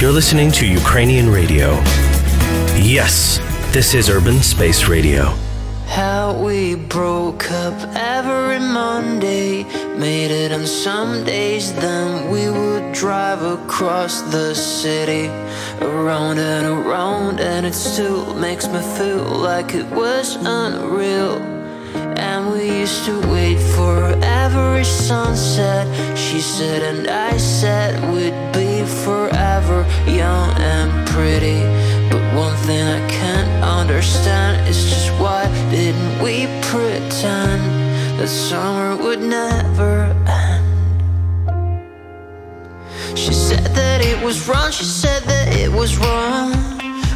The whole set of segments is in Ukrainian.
You're listening to Ukrainian radio. Yes, this is Urban Space Radio. How we broke up every Monday, made it on some days, then we would drive across the city, around and around, and it still makes me feel like it was unreal. And we used to wait for every sunset. She said, and I said, we'd be forever young and pretty. But one thing I can't understand is just why didn't we pretend that summer would never end? She said that it was wrong, she said that it was wrong.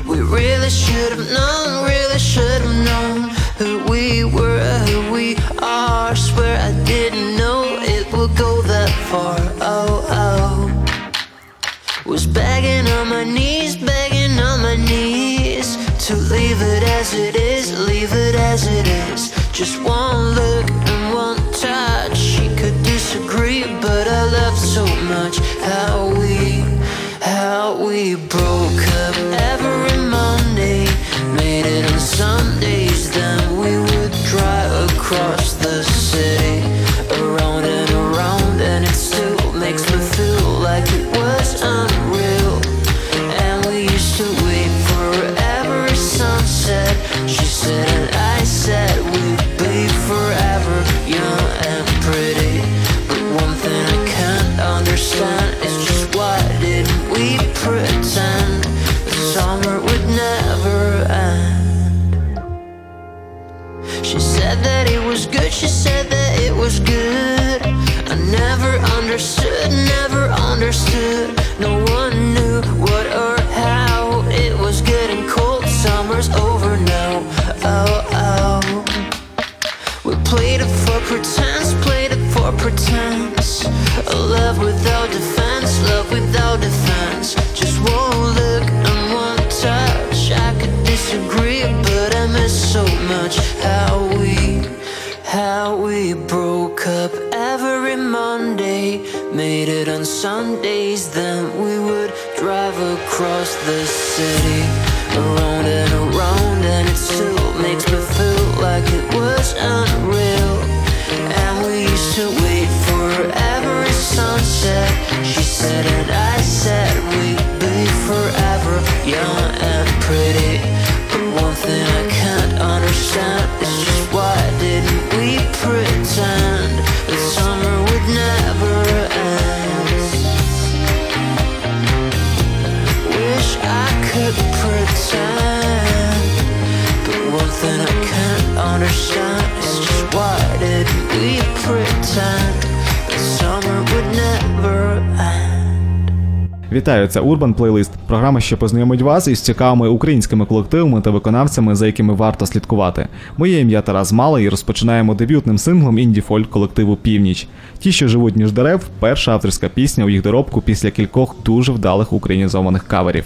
We really should have known, really should have known who we were, who we are. Swear I didn't know it would go that far. Oh, oh. Was begging on my knees, begging on my knees to leave it as it is, leave it as it is. Just one look and one touch. She could disagree, but I love so much how we, how we broke up every Monday. Made it on Sundays, then we would drive across was good. I never understood, never understood. No one knew what or how. It was getting cold, summer's over now. Oh, oh. We played it for pretense, played it for pretense. A love without defense, love without defense. Just one look and one touch. I could disagree, but I miss so much how we, how we broke up every Monday. Made it on Sundays, then we would drive across the city, around and around, and it still makes me feel like it was unreal. And we used to wait for every sunset. She said, and I said, Вітаю, це Urban Playlist, програма, що познайомить вас із цікавими українськими колективами та виконавцями, за якими варто слідкувати. Моє ім'я Тарас Мала і розпочинаємо дебютним синглом інді-фольк колективу Північ. Ті, що живуть між дерев, перша авторська пісня у їх доробку після кількох дуже вдалих українізованих каверів.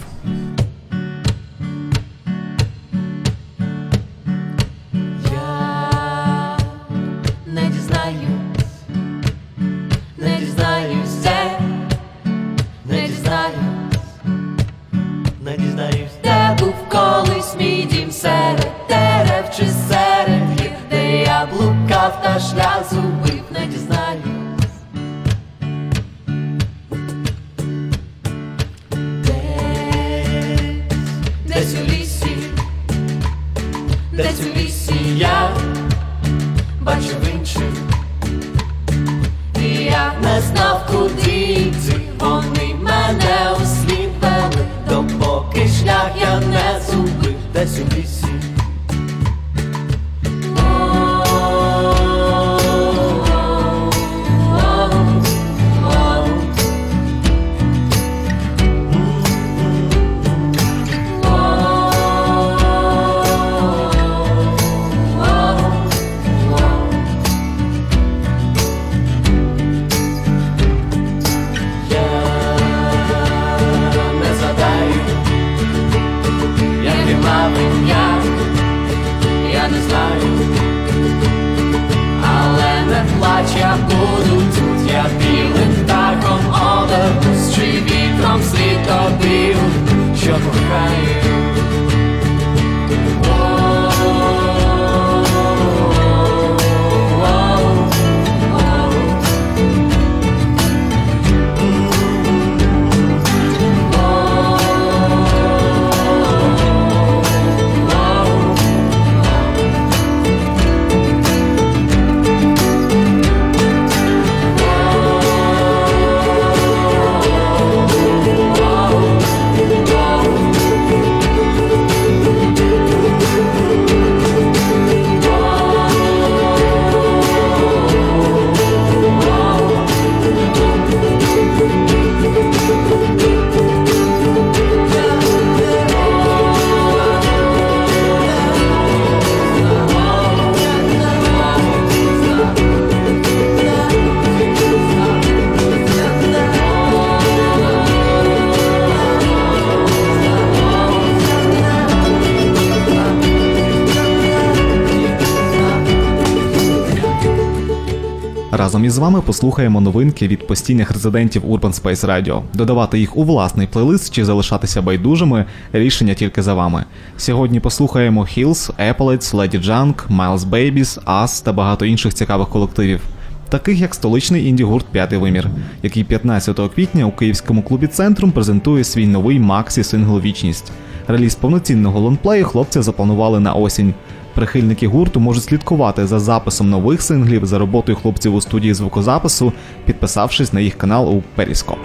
Разом із вами послухаємо новинки від постійних резидентів Urban Space Radio. Додавати їх у власний плейлист чи залишатися байдужими рішення тільки за вами. Сьогодні послухаємо Hills, Appalachians, Lady Junk, Miles Babies, Us та багато інших цікавих колективів. Таких як столичний інді-гурт П'ятий вимір, який 15 квітня у київському клубі Центрум презентує свій новий Максі сингл Вічність. Реліз повноцінного лонгплею хлопці запланували на осінь. Прихильники гурту можуть слідкувати за записом нових синглів за роботою хлопців у студії звукозапису, підписавшись на їх канал у Періскоп.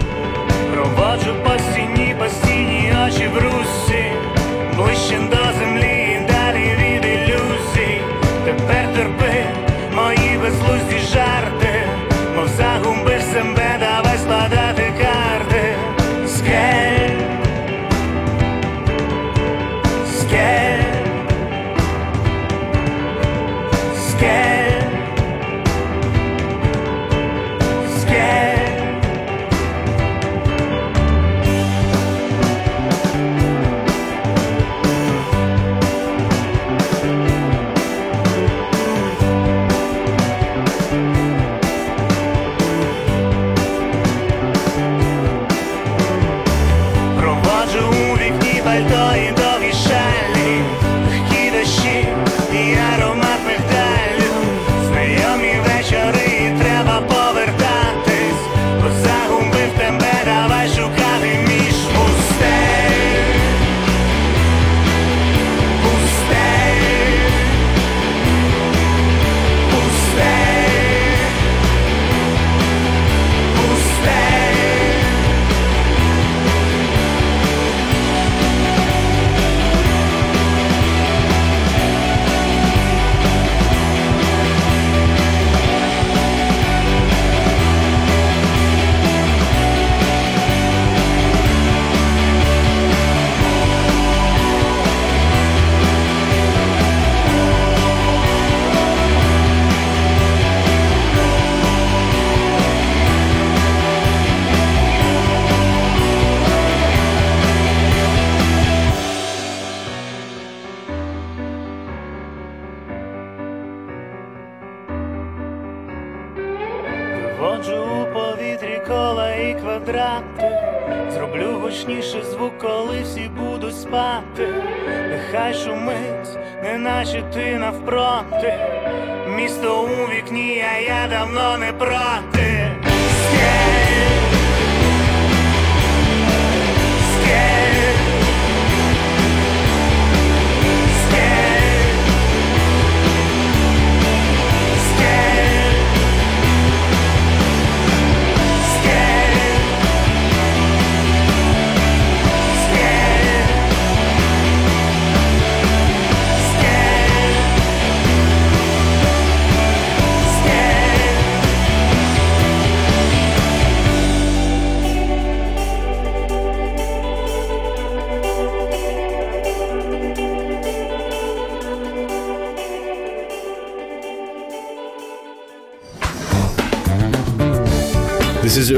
Давно не проти.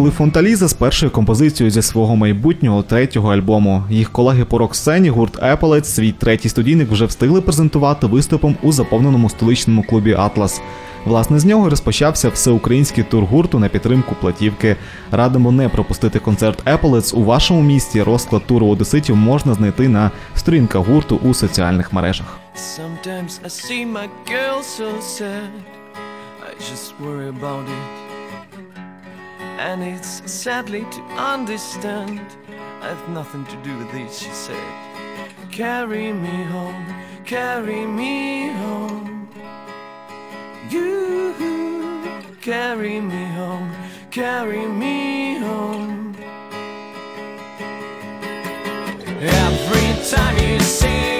Були Фонталіза з першою композицією зі свого майбутнього третього альбому. Їх колеги по рок-сцені гурт Appalets свій третій студійник вже встигли презентувати виступом у заповненому столичному клубі Атлас. Власне, з нього розпочався всеукраїнський тур гурту на підтримку платівки. Радимо не пропустити концерт Appalets у вашому місті. Розклад туру одеситів можна знайти на сторінках гурту у соціальних мережах. Sometimes. I just worry about it. And it's sadly to understand. I've nothing to do with it, she said. Carry me home, carry me home. You carry me home, carry me home. Every time you say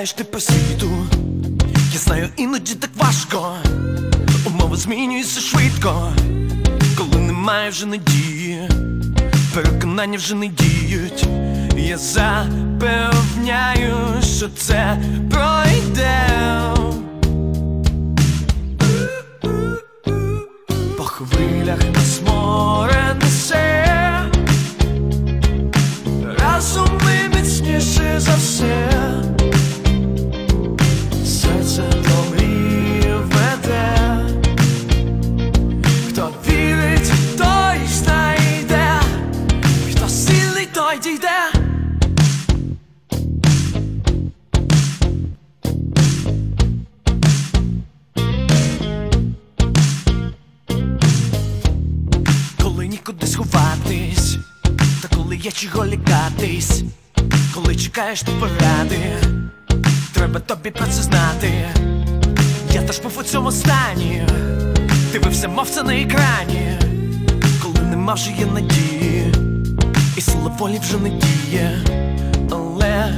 Ти ти по світу. Я знаю, іноді так важко, умови змінюються швидко, коли немає вже надії, переконання вже не діють. Я запевняю, що це пройде. По хвилях нас море несе Разом ми міцніше за все нікуди сховатись, та коли є чого лякатись, коли чекаєш ти поради, треба тобі про це знати. Я теж був у цьому стані, дивився, мов це на екрані, коли нема вже є надії, і сила волі вже не діє, але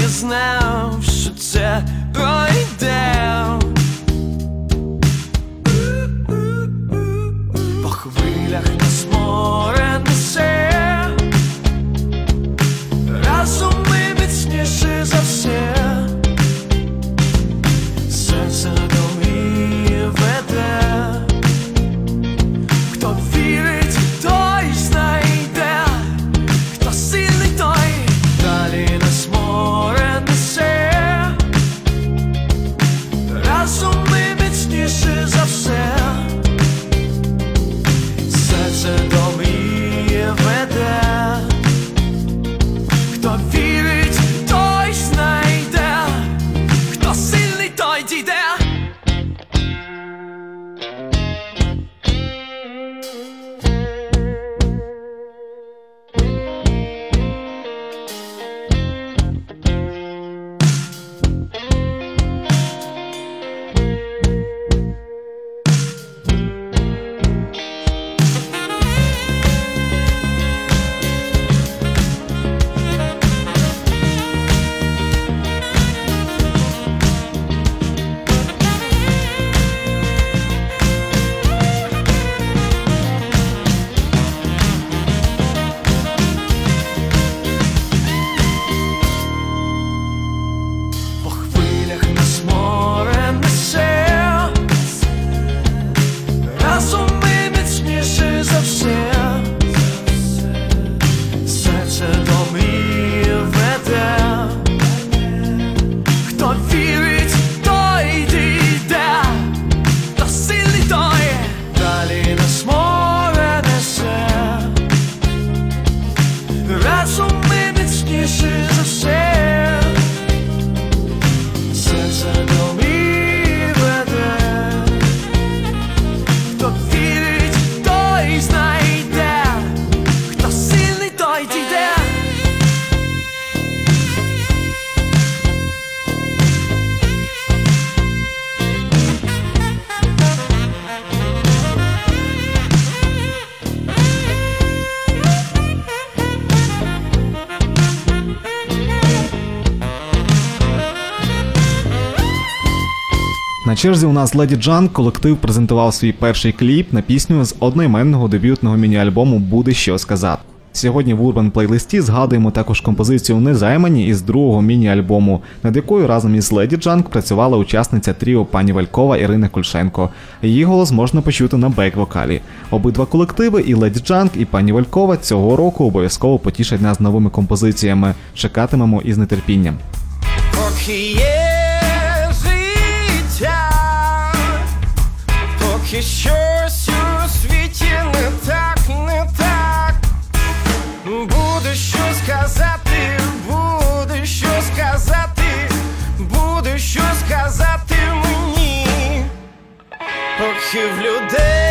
я знав, що це пройде. Черзі у нас Леді Джан колектив презентував свій перший кліп на пісню з одноіменного дебютного міні-альбому Буде що сказати. Сьогодні в Урбан плейлисті згадуємо також композицію Незаймані із другого міні-альбому, над якою разом із Леді Джанк працювала учасниця тріо пані Валькова Ірина Кульшенко. Її голос можна почути на бек-вокалі. Обидва колективи, і Леді Джанк, і пані Валькова цього року обов'язково потішать нас новими композиціями. Чекатимемо із нетерпінням. Щось у світі не так, не так, буде що сказати, буде що сказати, буде що сказати мені, поки в людей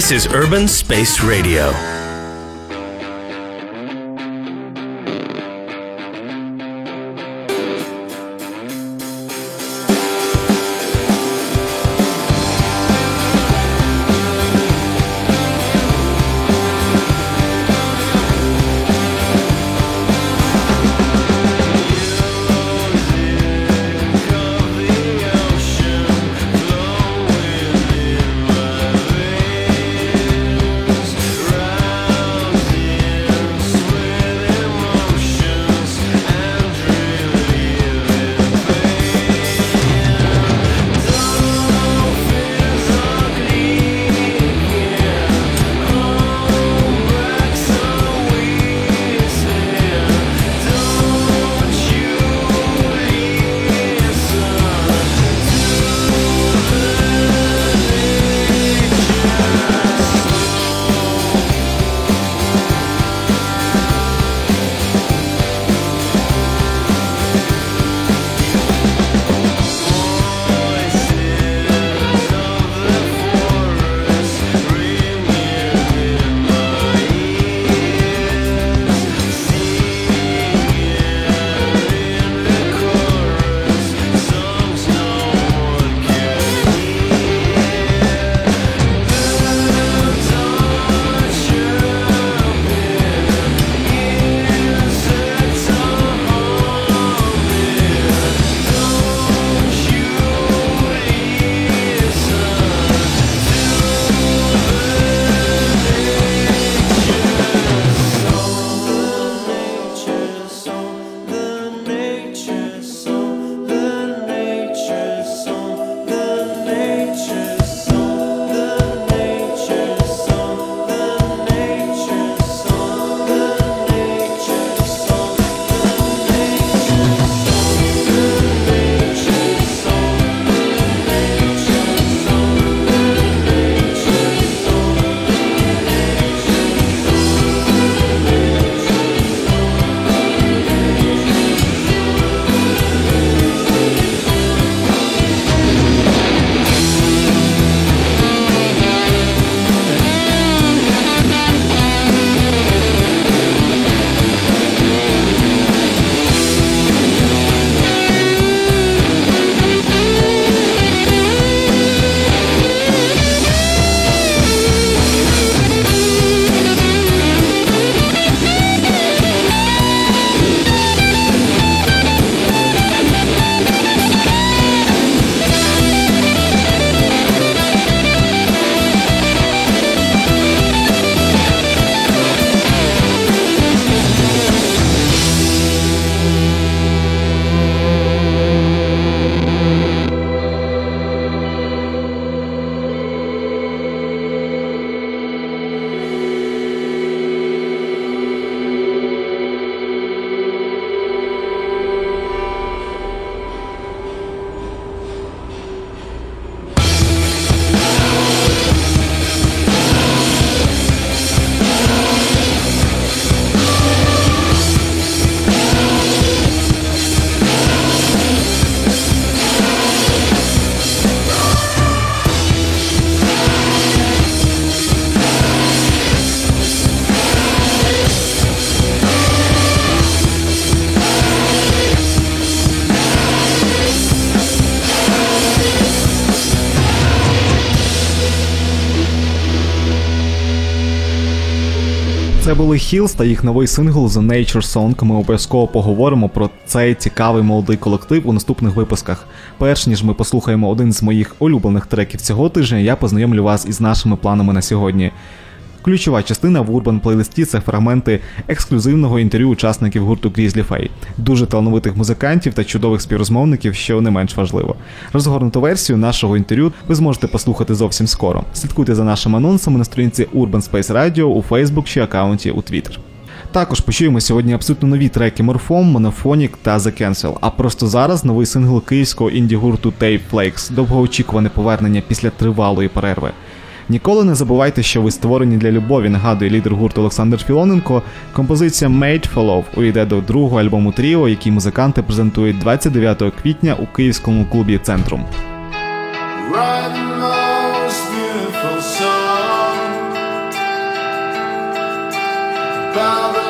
This is Urban Space Radio. Hills та їх новий сингл The Nature Song. Ми обов'язково поговоримо про цей цікавий молодий колектив у наступних випусках. Перш ніж ми послухаємо один з моїх улюблених треків цього тижня, я познайомлю вас із нашими планами на сьогодні. Ключова частина в урбан плейлисті це фрагменти ексклюзивного інтерв'ю учасників гурту Grizzly Фей, дуже талановитих музикантів та чудових співрозмовників, що не менш важливо. Розгорнуту версію нашого інтерв'ю ви зможете послухати зовсім скоро. Слідкуйте за нашими анонсами на сторінці Urban Space Radio у Facebook чи аккаунті у Twitter. Також почуємо сьогодні абсолютно нові треки Морфом, Monophonic та The Cancel. А просто зараз новий сингл київського інді-гурту Tape Flakes, довгоочікуване повернення після тривалої перерви. Ніколи не забувайте, що ви створені для любові, нагадує лідер гурту Олександр Філоненко. Композиція Made for Love увійде до другого альбому Тріо, який музиканти презентують 29 квітня у київському клубі Центрум. About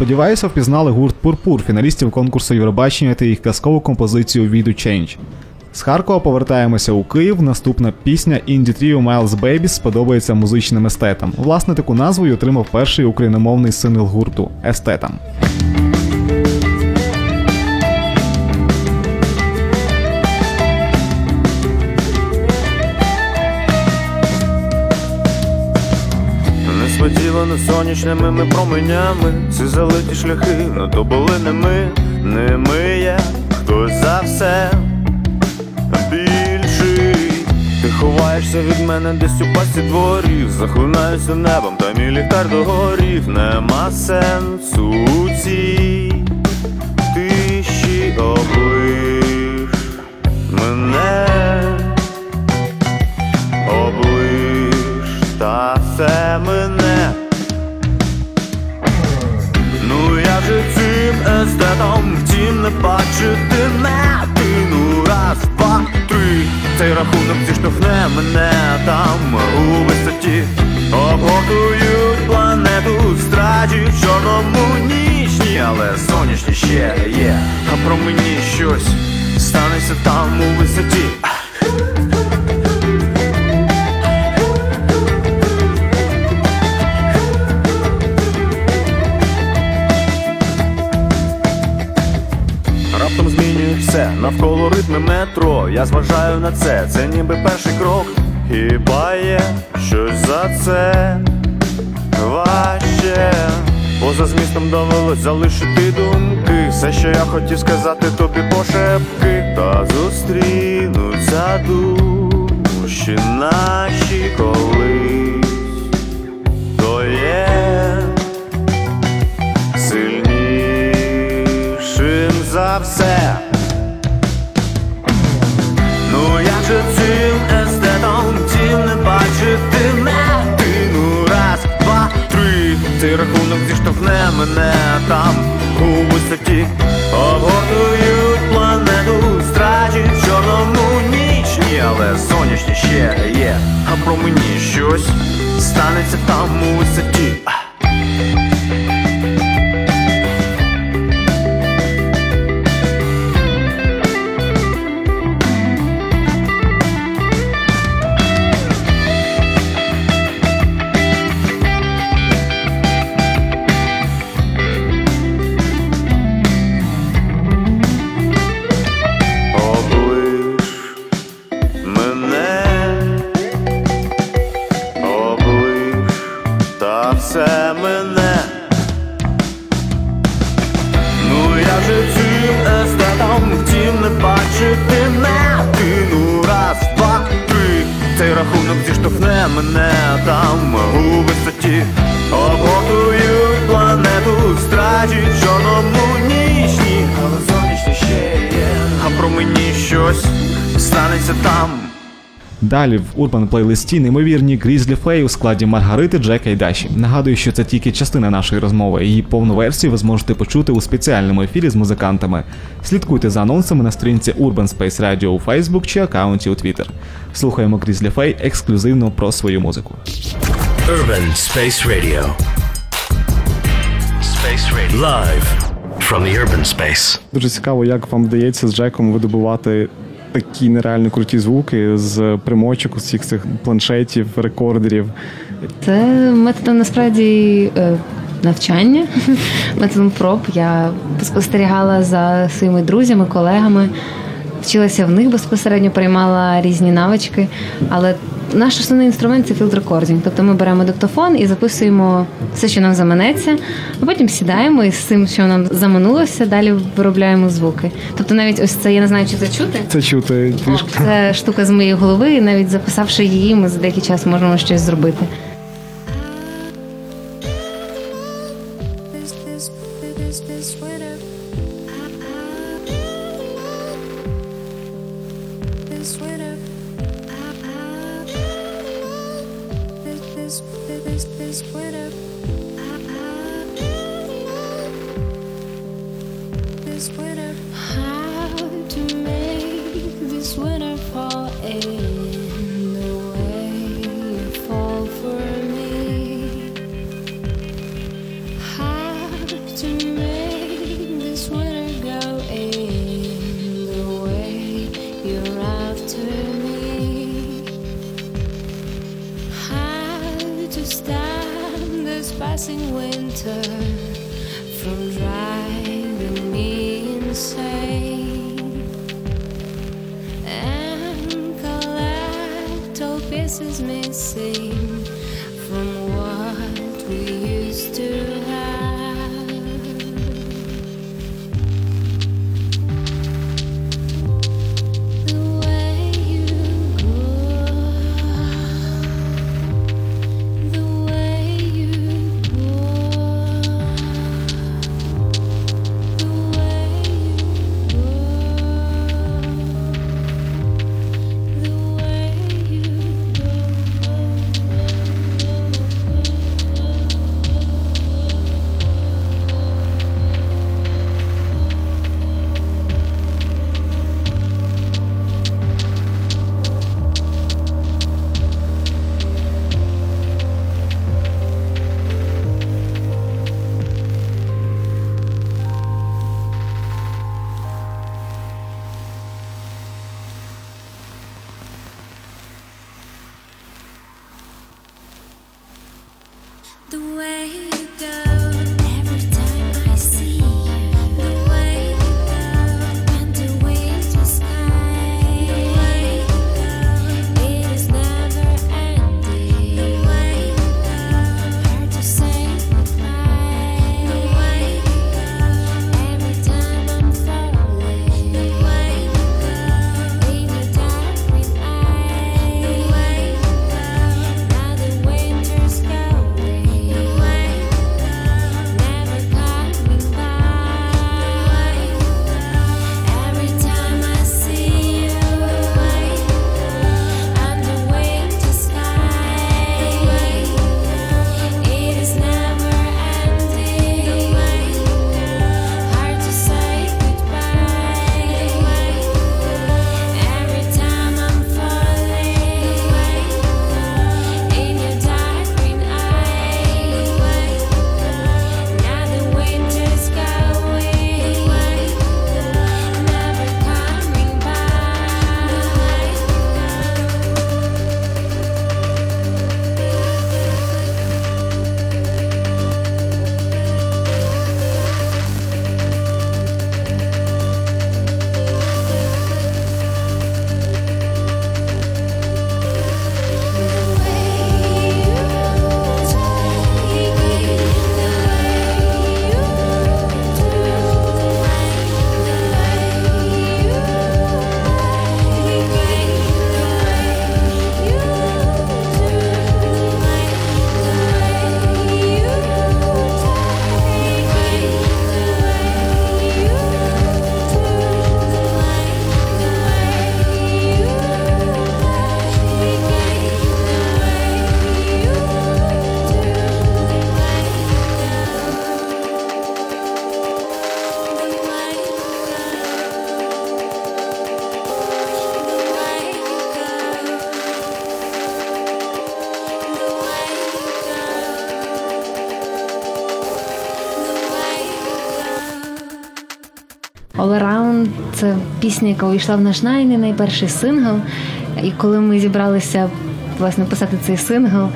Сподіваюся, впізнали гурт Пурпур, фіналістів конкурсу Євробачення та їх казкову композицію «We Do Change». З Харкова повертаємося у Київ. Наступна пісня інді тріо Miles Babies сподобається музичним естетам. Власне, таку назву й отримав перший україномовний сингл гурту Естетам. Несподівано сонячними ми променями. Ці залиті шляхи, ну то були не ми, не ми є хтось за все більший. Ти ховаєшся від мене десь у пасі дворів, захлинаюся небом, та мій ліхтар догорів, нема сенсу у цій тиші облиш хотів сказати плейлисті неймовірні Грізлі Фей у складі Маргарити Джека і Даші. Нагадую, що це тільки частина нашої розмови. Її повну версію ви зможете почути у спеціальному ефірі з музикантами. Слідкуйте за анонсами на сторінці Urban Space Radio у Facebook чи аккаунті у Twitter. Слухаємо Грізлі Фей ексклюзивно про свою музику. Urban Space Radio. Space Radio. Live from the urban space. Дуже цікаво, як вам вдається з Джеком видобувати такі нереально круті звуки з примочок, з всіх цих планшетів, рекордерів. Це методом насправді е, навчання, методом проб. Я спостерігала за своїми друзями, колегами, вчилася в них безпосередньо, приймала різні навички. Але наш основний інструмент це field recording. Тобто ми беремо диктофон і записуємо все, що нам заманеться, а потім сідаємо і з цим, що нам заманулося, далі виробляємо звуки. Тобто навіть ось це я не знаю, чи це чути. Це чути трішки. Це штука з моєї голови, і навіть записавши її, ми за деякий час можемо щось зробити. The way you go пісня, яка увійшла в наш най- найперший сингл. І коли ми зібралися власне писати цей сингл,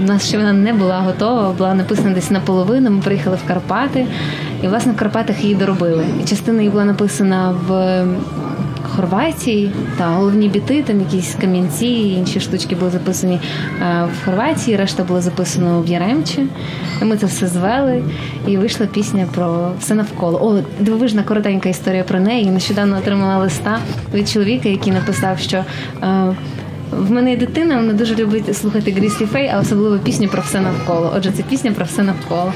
у нас ще вона не була готова, була написана десь наполовину. Ми приїхали в Карпати, і власне в Карпатах її доробили. І частина її була написана в Хорватії, та головні біти, там якісь камінці, інші штучки були записані е, в Хорватії, решта було записано в Яремчі. І ми це все звели, і вийшла пісня про все навколо. О, дивовижна коротенька історія про неї. Нещодавно отримала листа від чоловіка, який написав, що. е, в мене є дитина, вона дуже любить слухати Гріслі Фей, а особливо пісню про все навколо. Отже, це пісня про все навколо.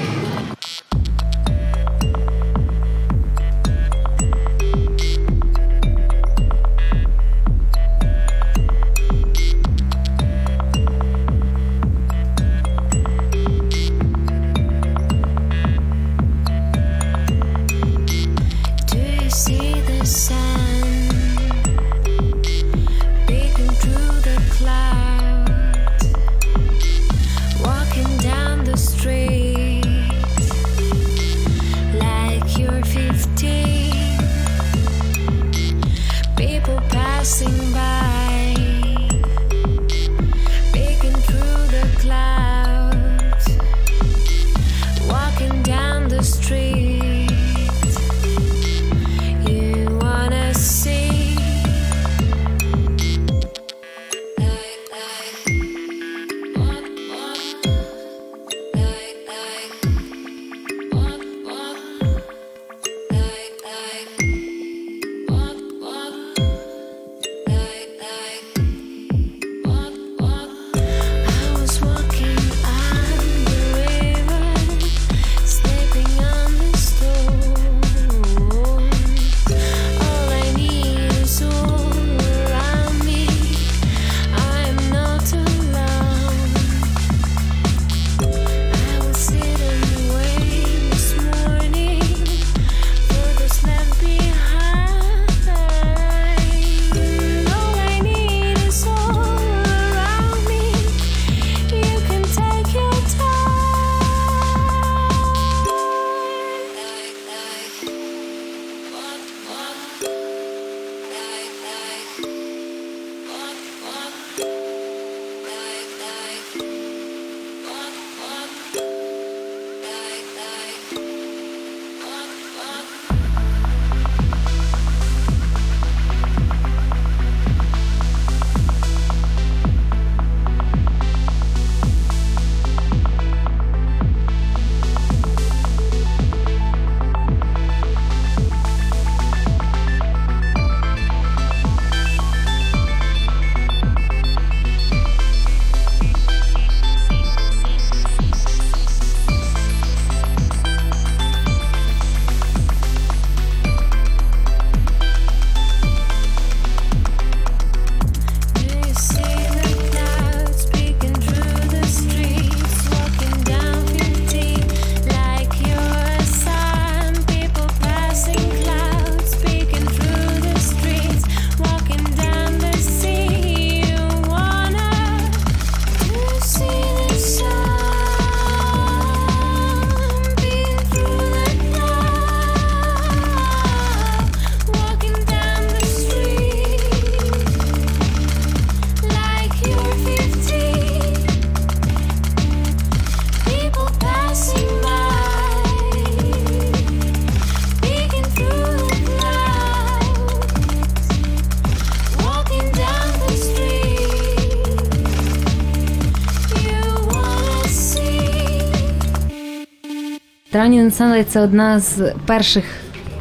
Drowning in Sunlight – це одна з перших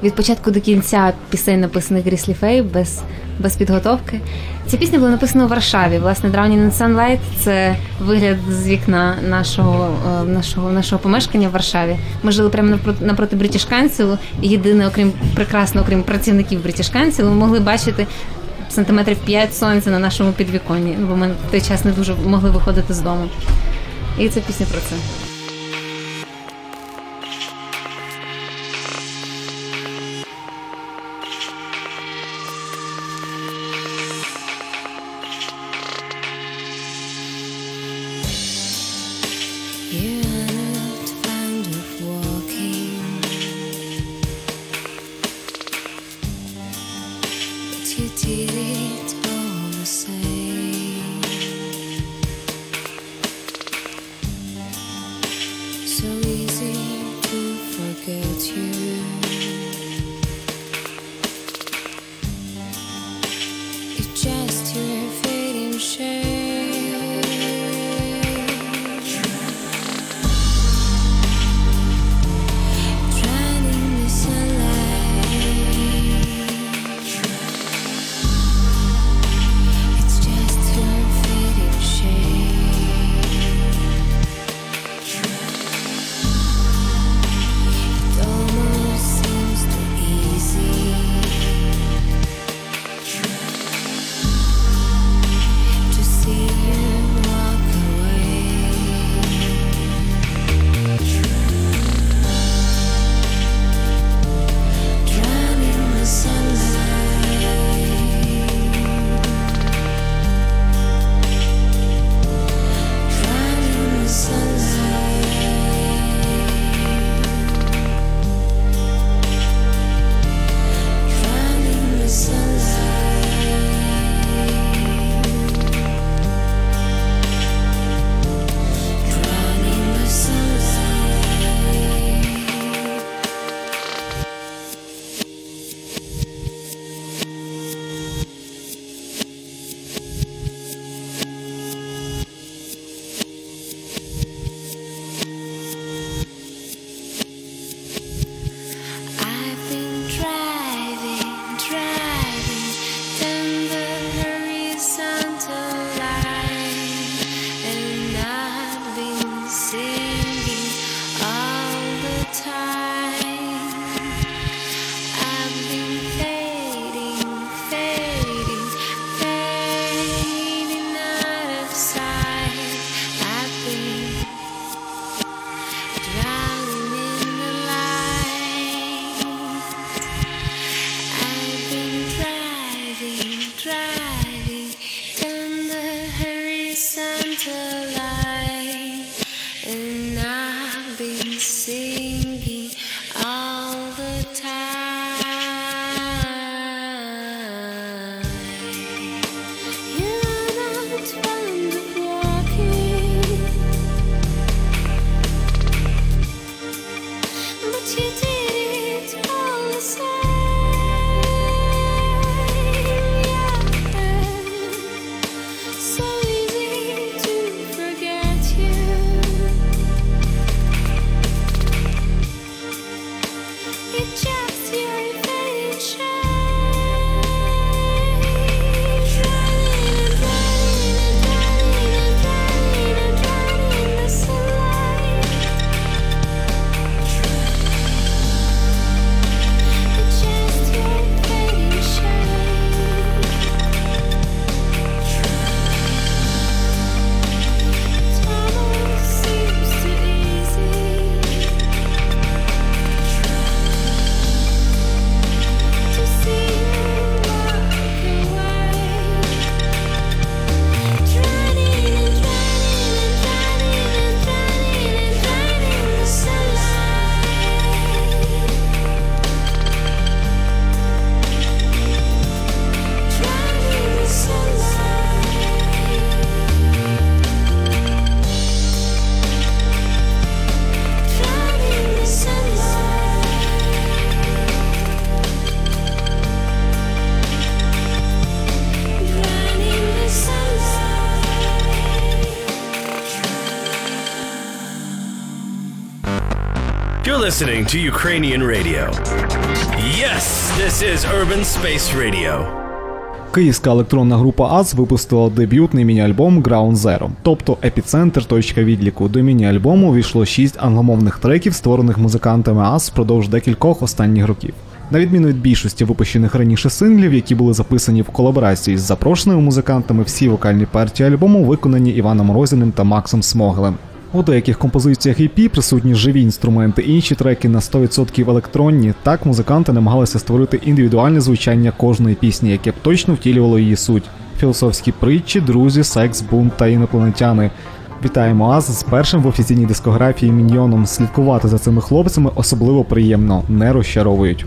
від початку до кінця пісень, написаних Гріслі Фей без, без підготовки. Ця пісня була написана у Варшаві. Власне, Drowning in Sunlight – це вигляд з вікна нашого, е, нашого, нашого помешкання в Варшаві. Ми жили прямо напроти, напроти British Council, і єдине, окрім прекрасно, окрім працівників British Council, ми могли бачити сантиметрів 5 сонця на нашому підвіконні, бо ми в той час не дуже могли виходити з дому. І це пісня про це. Listening to Ukrainian radio. Yes, this is Urban Space Radio. Київська електронна група АЗ випустила дебютний міні-альбом Ground Zero, тобто епіцентр точка відліку. До міні-альбому увійшло шість англомовних треків, створених музикантами АЗ впродовж декількох останніх років. На відміну від більшості випущених раніше синглів, які були записані в колаборації з запрошеними музикантами, всі вокальні партії альбому виконані Іваном Розіним та Максом Смогелем. У деяких композиціях EP присутні живі інструменти, інші треки на 100% електронні. Так музиканти намагалися створити індивідуальне звучання кожної пісні, яке б точно втілювало її суть. Філософські притчі, друзі, секс, бунт та інопланетяни. Вітаємо Аз з першим в офіційній дискографії міньйоном. Слідкувати за цими хлопцями особливо приємно, не розчаровують.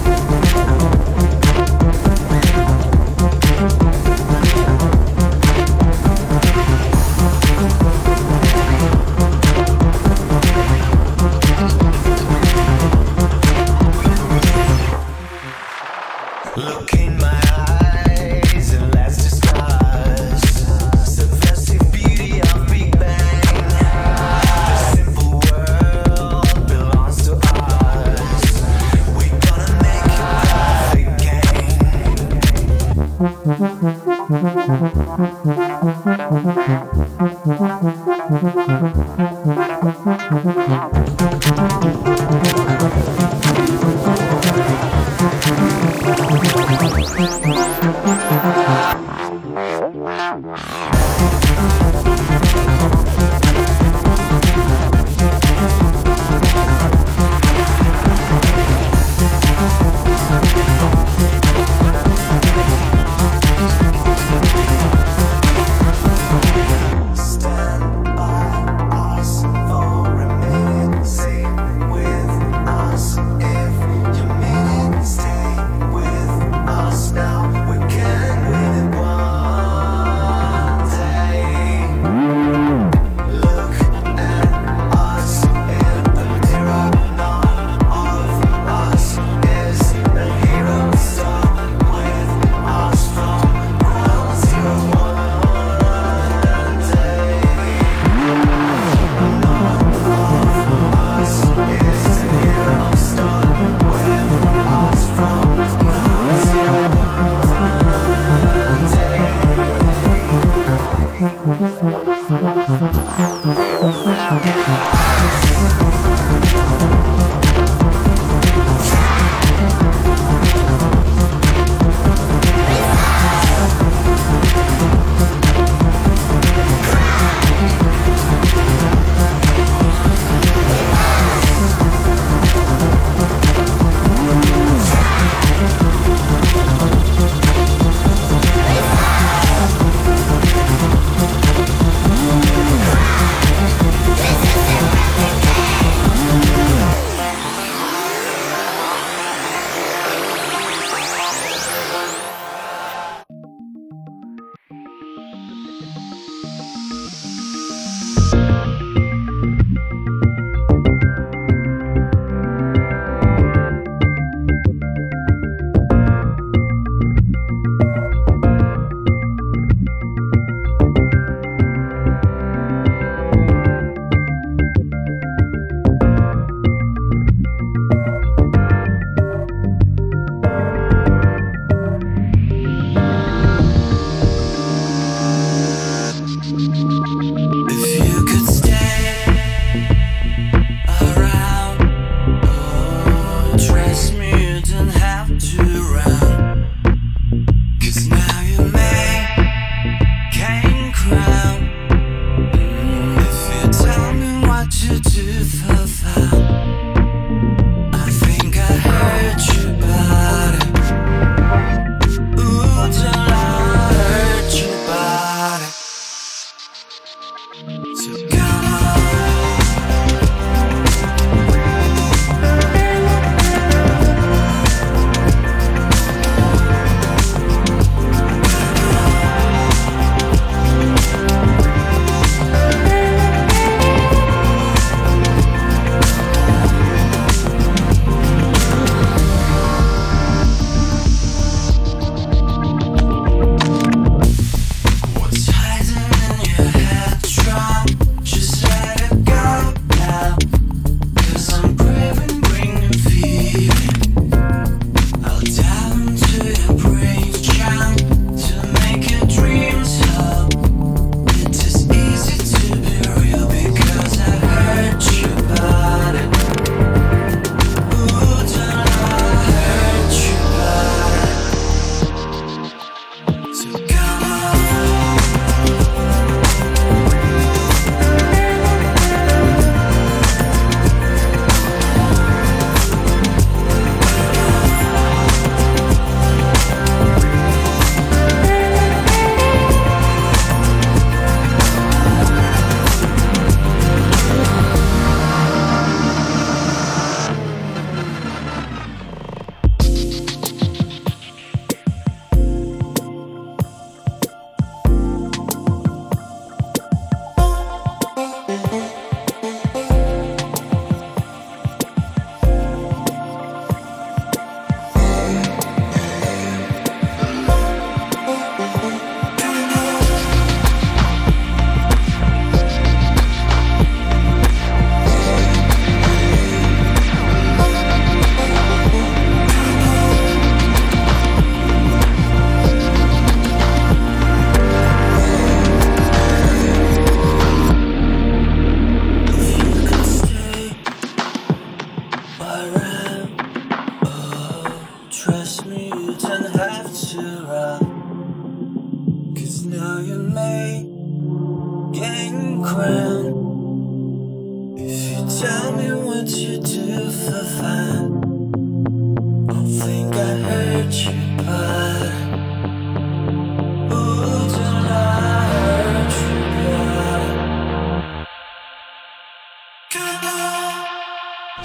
Thank you.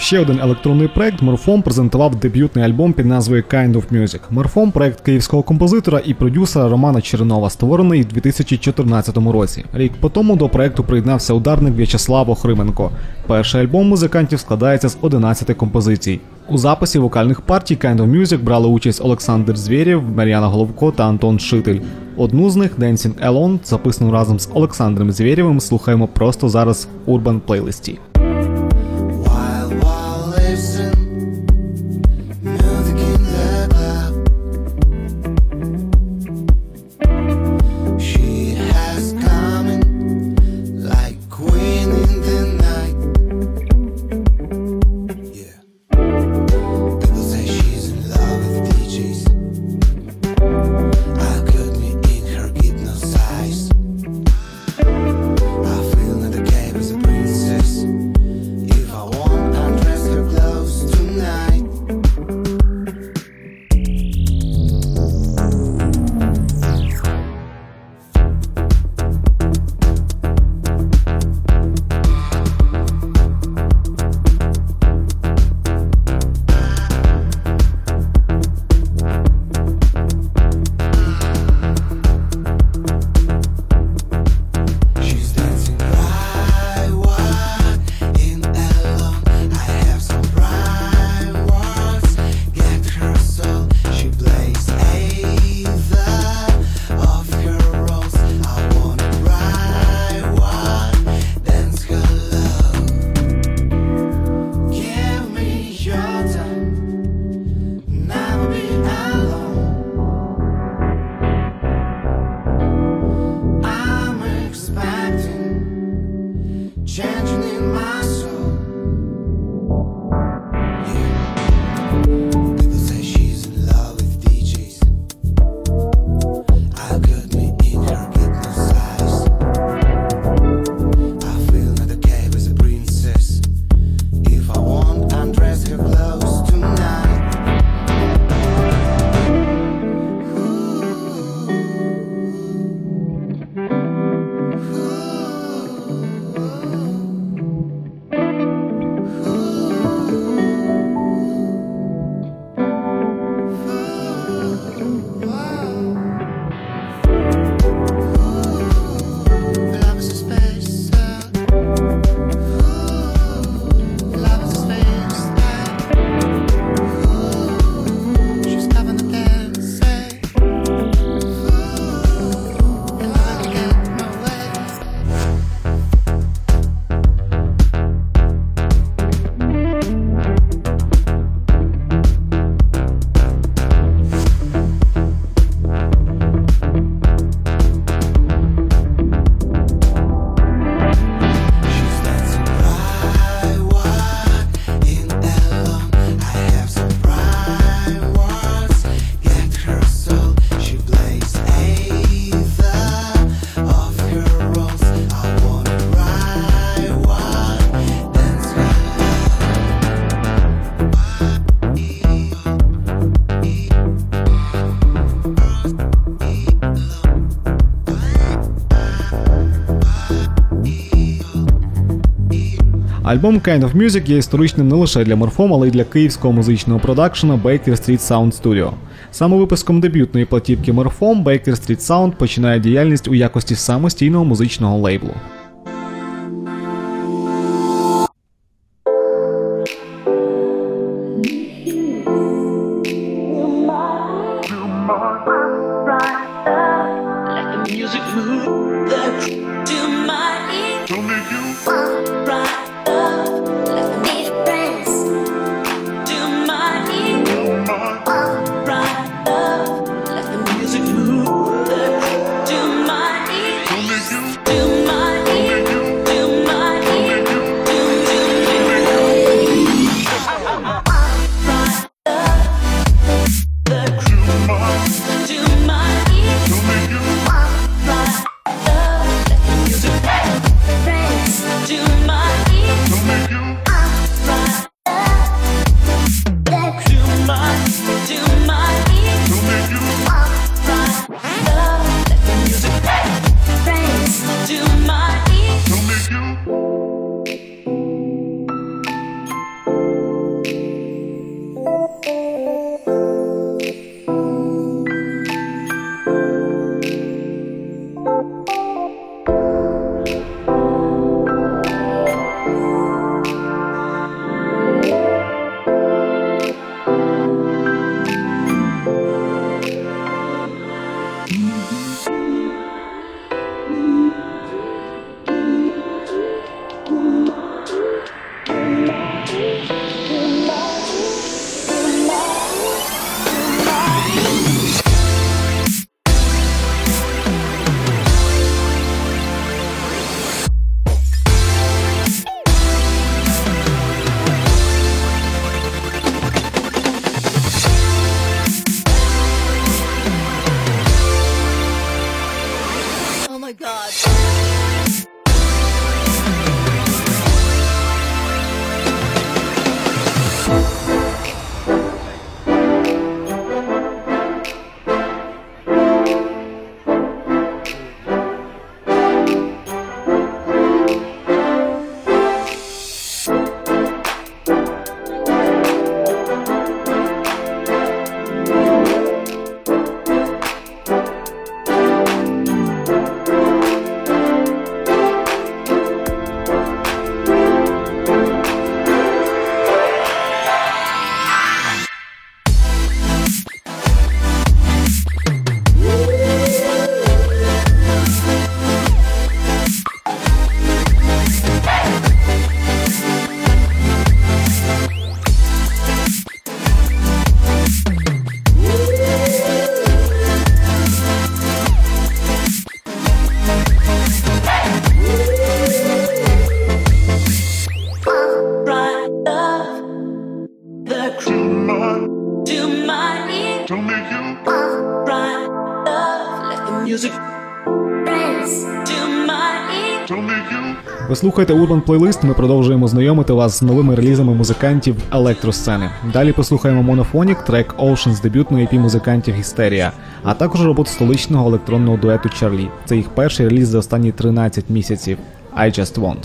Ще один електронний проект Морфом презентував дебютний альбом під назвою Kind of Music. Морфом проект київського композитора і продюсера Романа Чернова, створений у 2014 році. Рік по тому до проекту приєднався ударник В'ячеслав Охрименко. Перший альбом музикантів складається з 11 композицій. У записі вокальних партій Kind of Music брали участь Олександр Звєрєв, Мар'яна Головко та Антон Шитель. Одну з них Dancing Alone, записану разом з Олександром Звєрєвим, слухаємо просто зараз в Urban плейлисті. Альбом Kind of Music є історичним не лише для Морфом, але й для київського музичного продакшена Baker Street Sound Studio. Саме випуском дебютної платівки Морфом Baker Street Sound починає діяльність у якості самостійного музичного лейблу. Ви слухаєте Urban Playlist, Ми продовжуємо знайомити вас з новими релізами музикантів електросцени. Далі послухаємо монофонік трек Ocean з дебютної EP музикантів Гістерія, а також роботу столичного електронного дуету Чарлі. Це їх перший реліз за останні 13 місяців. I Just Want.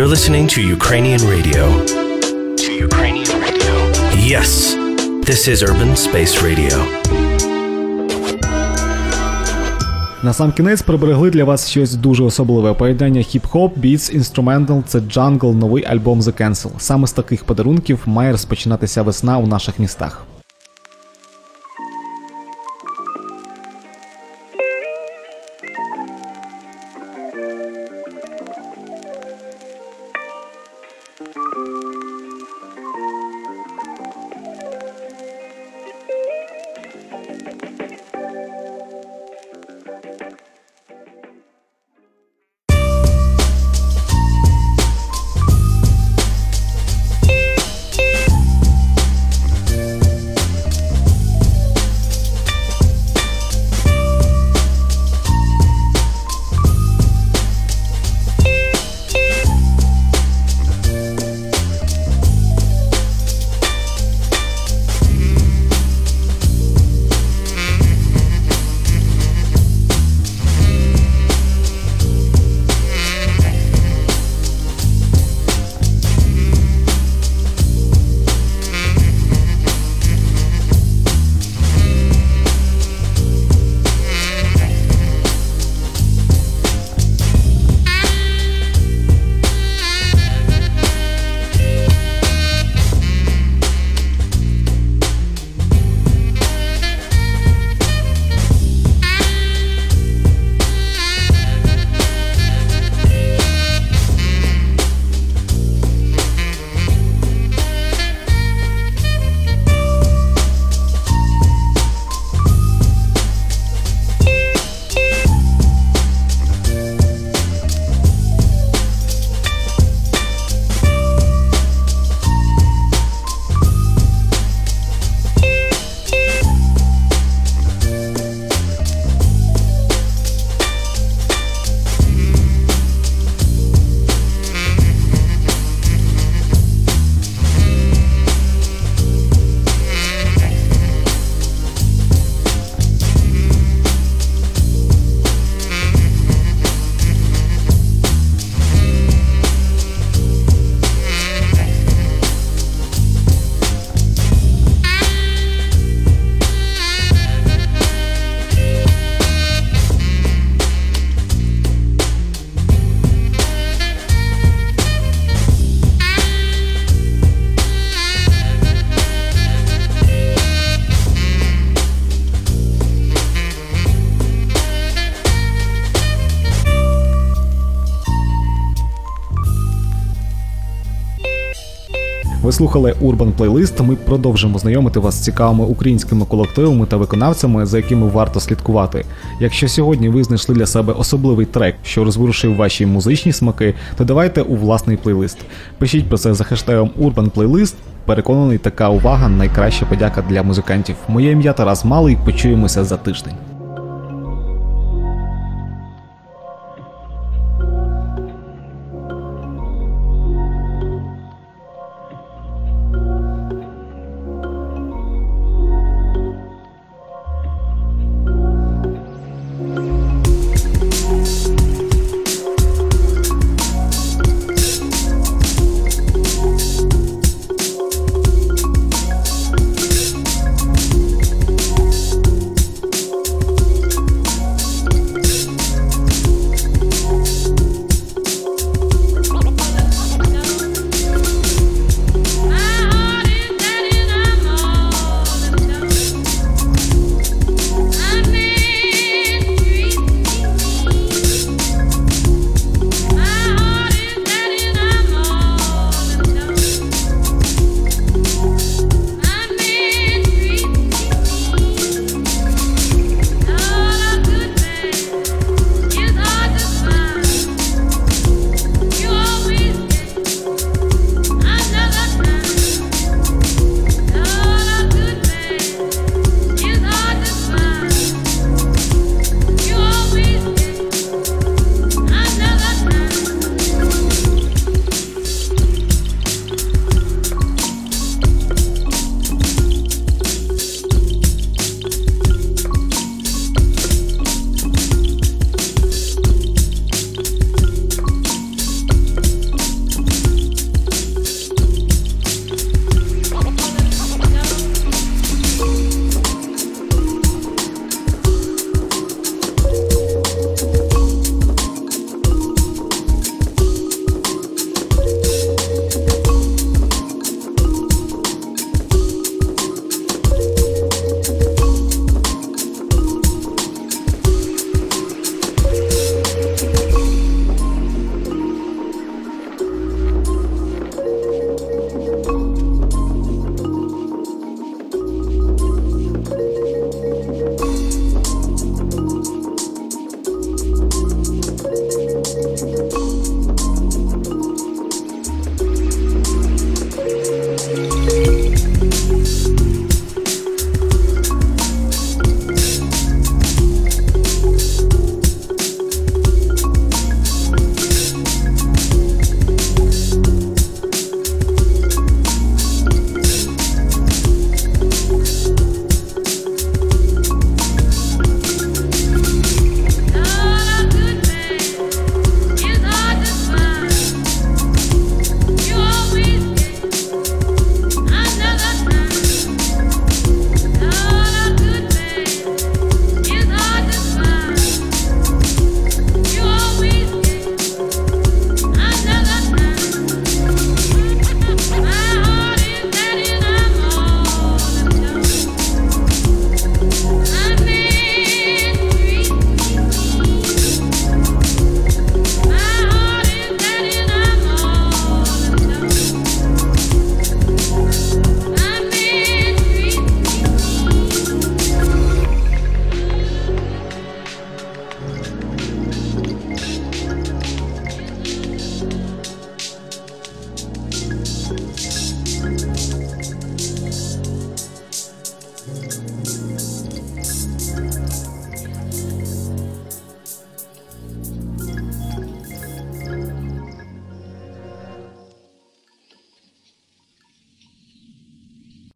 You're listening to Ukrainian radio. To Ukrainian radio. Yes, this is Urban Space Radio. На сам кінець приберегли для вас щось дуже особливе. Поєднання хіп-хоп, beats, instrumental. – це Jungle, новий альбом The Cancel. Саме з таких подарунків має розпочинатися весна у наших містах. Слухали Urban Playlist. Ми продовжимо знайомити вас з цікавими українськими колективами та виконавцями, за якими варто слідкувати. Якщо сьогодні ви знайшли для себе особливий трек, що розворушив ваші музичні смаки, то давайте у власний плейлист. Пишіть про це за хештегом Urban Playlist. Переконаний, така увага найкраща подяка для музикантів. Моє ім'я Тарас Малий. Почуємося за тиждень.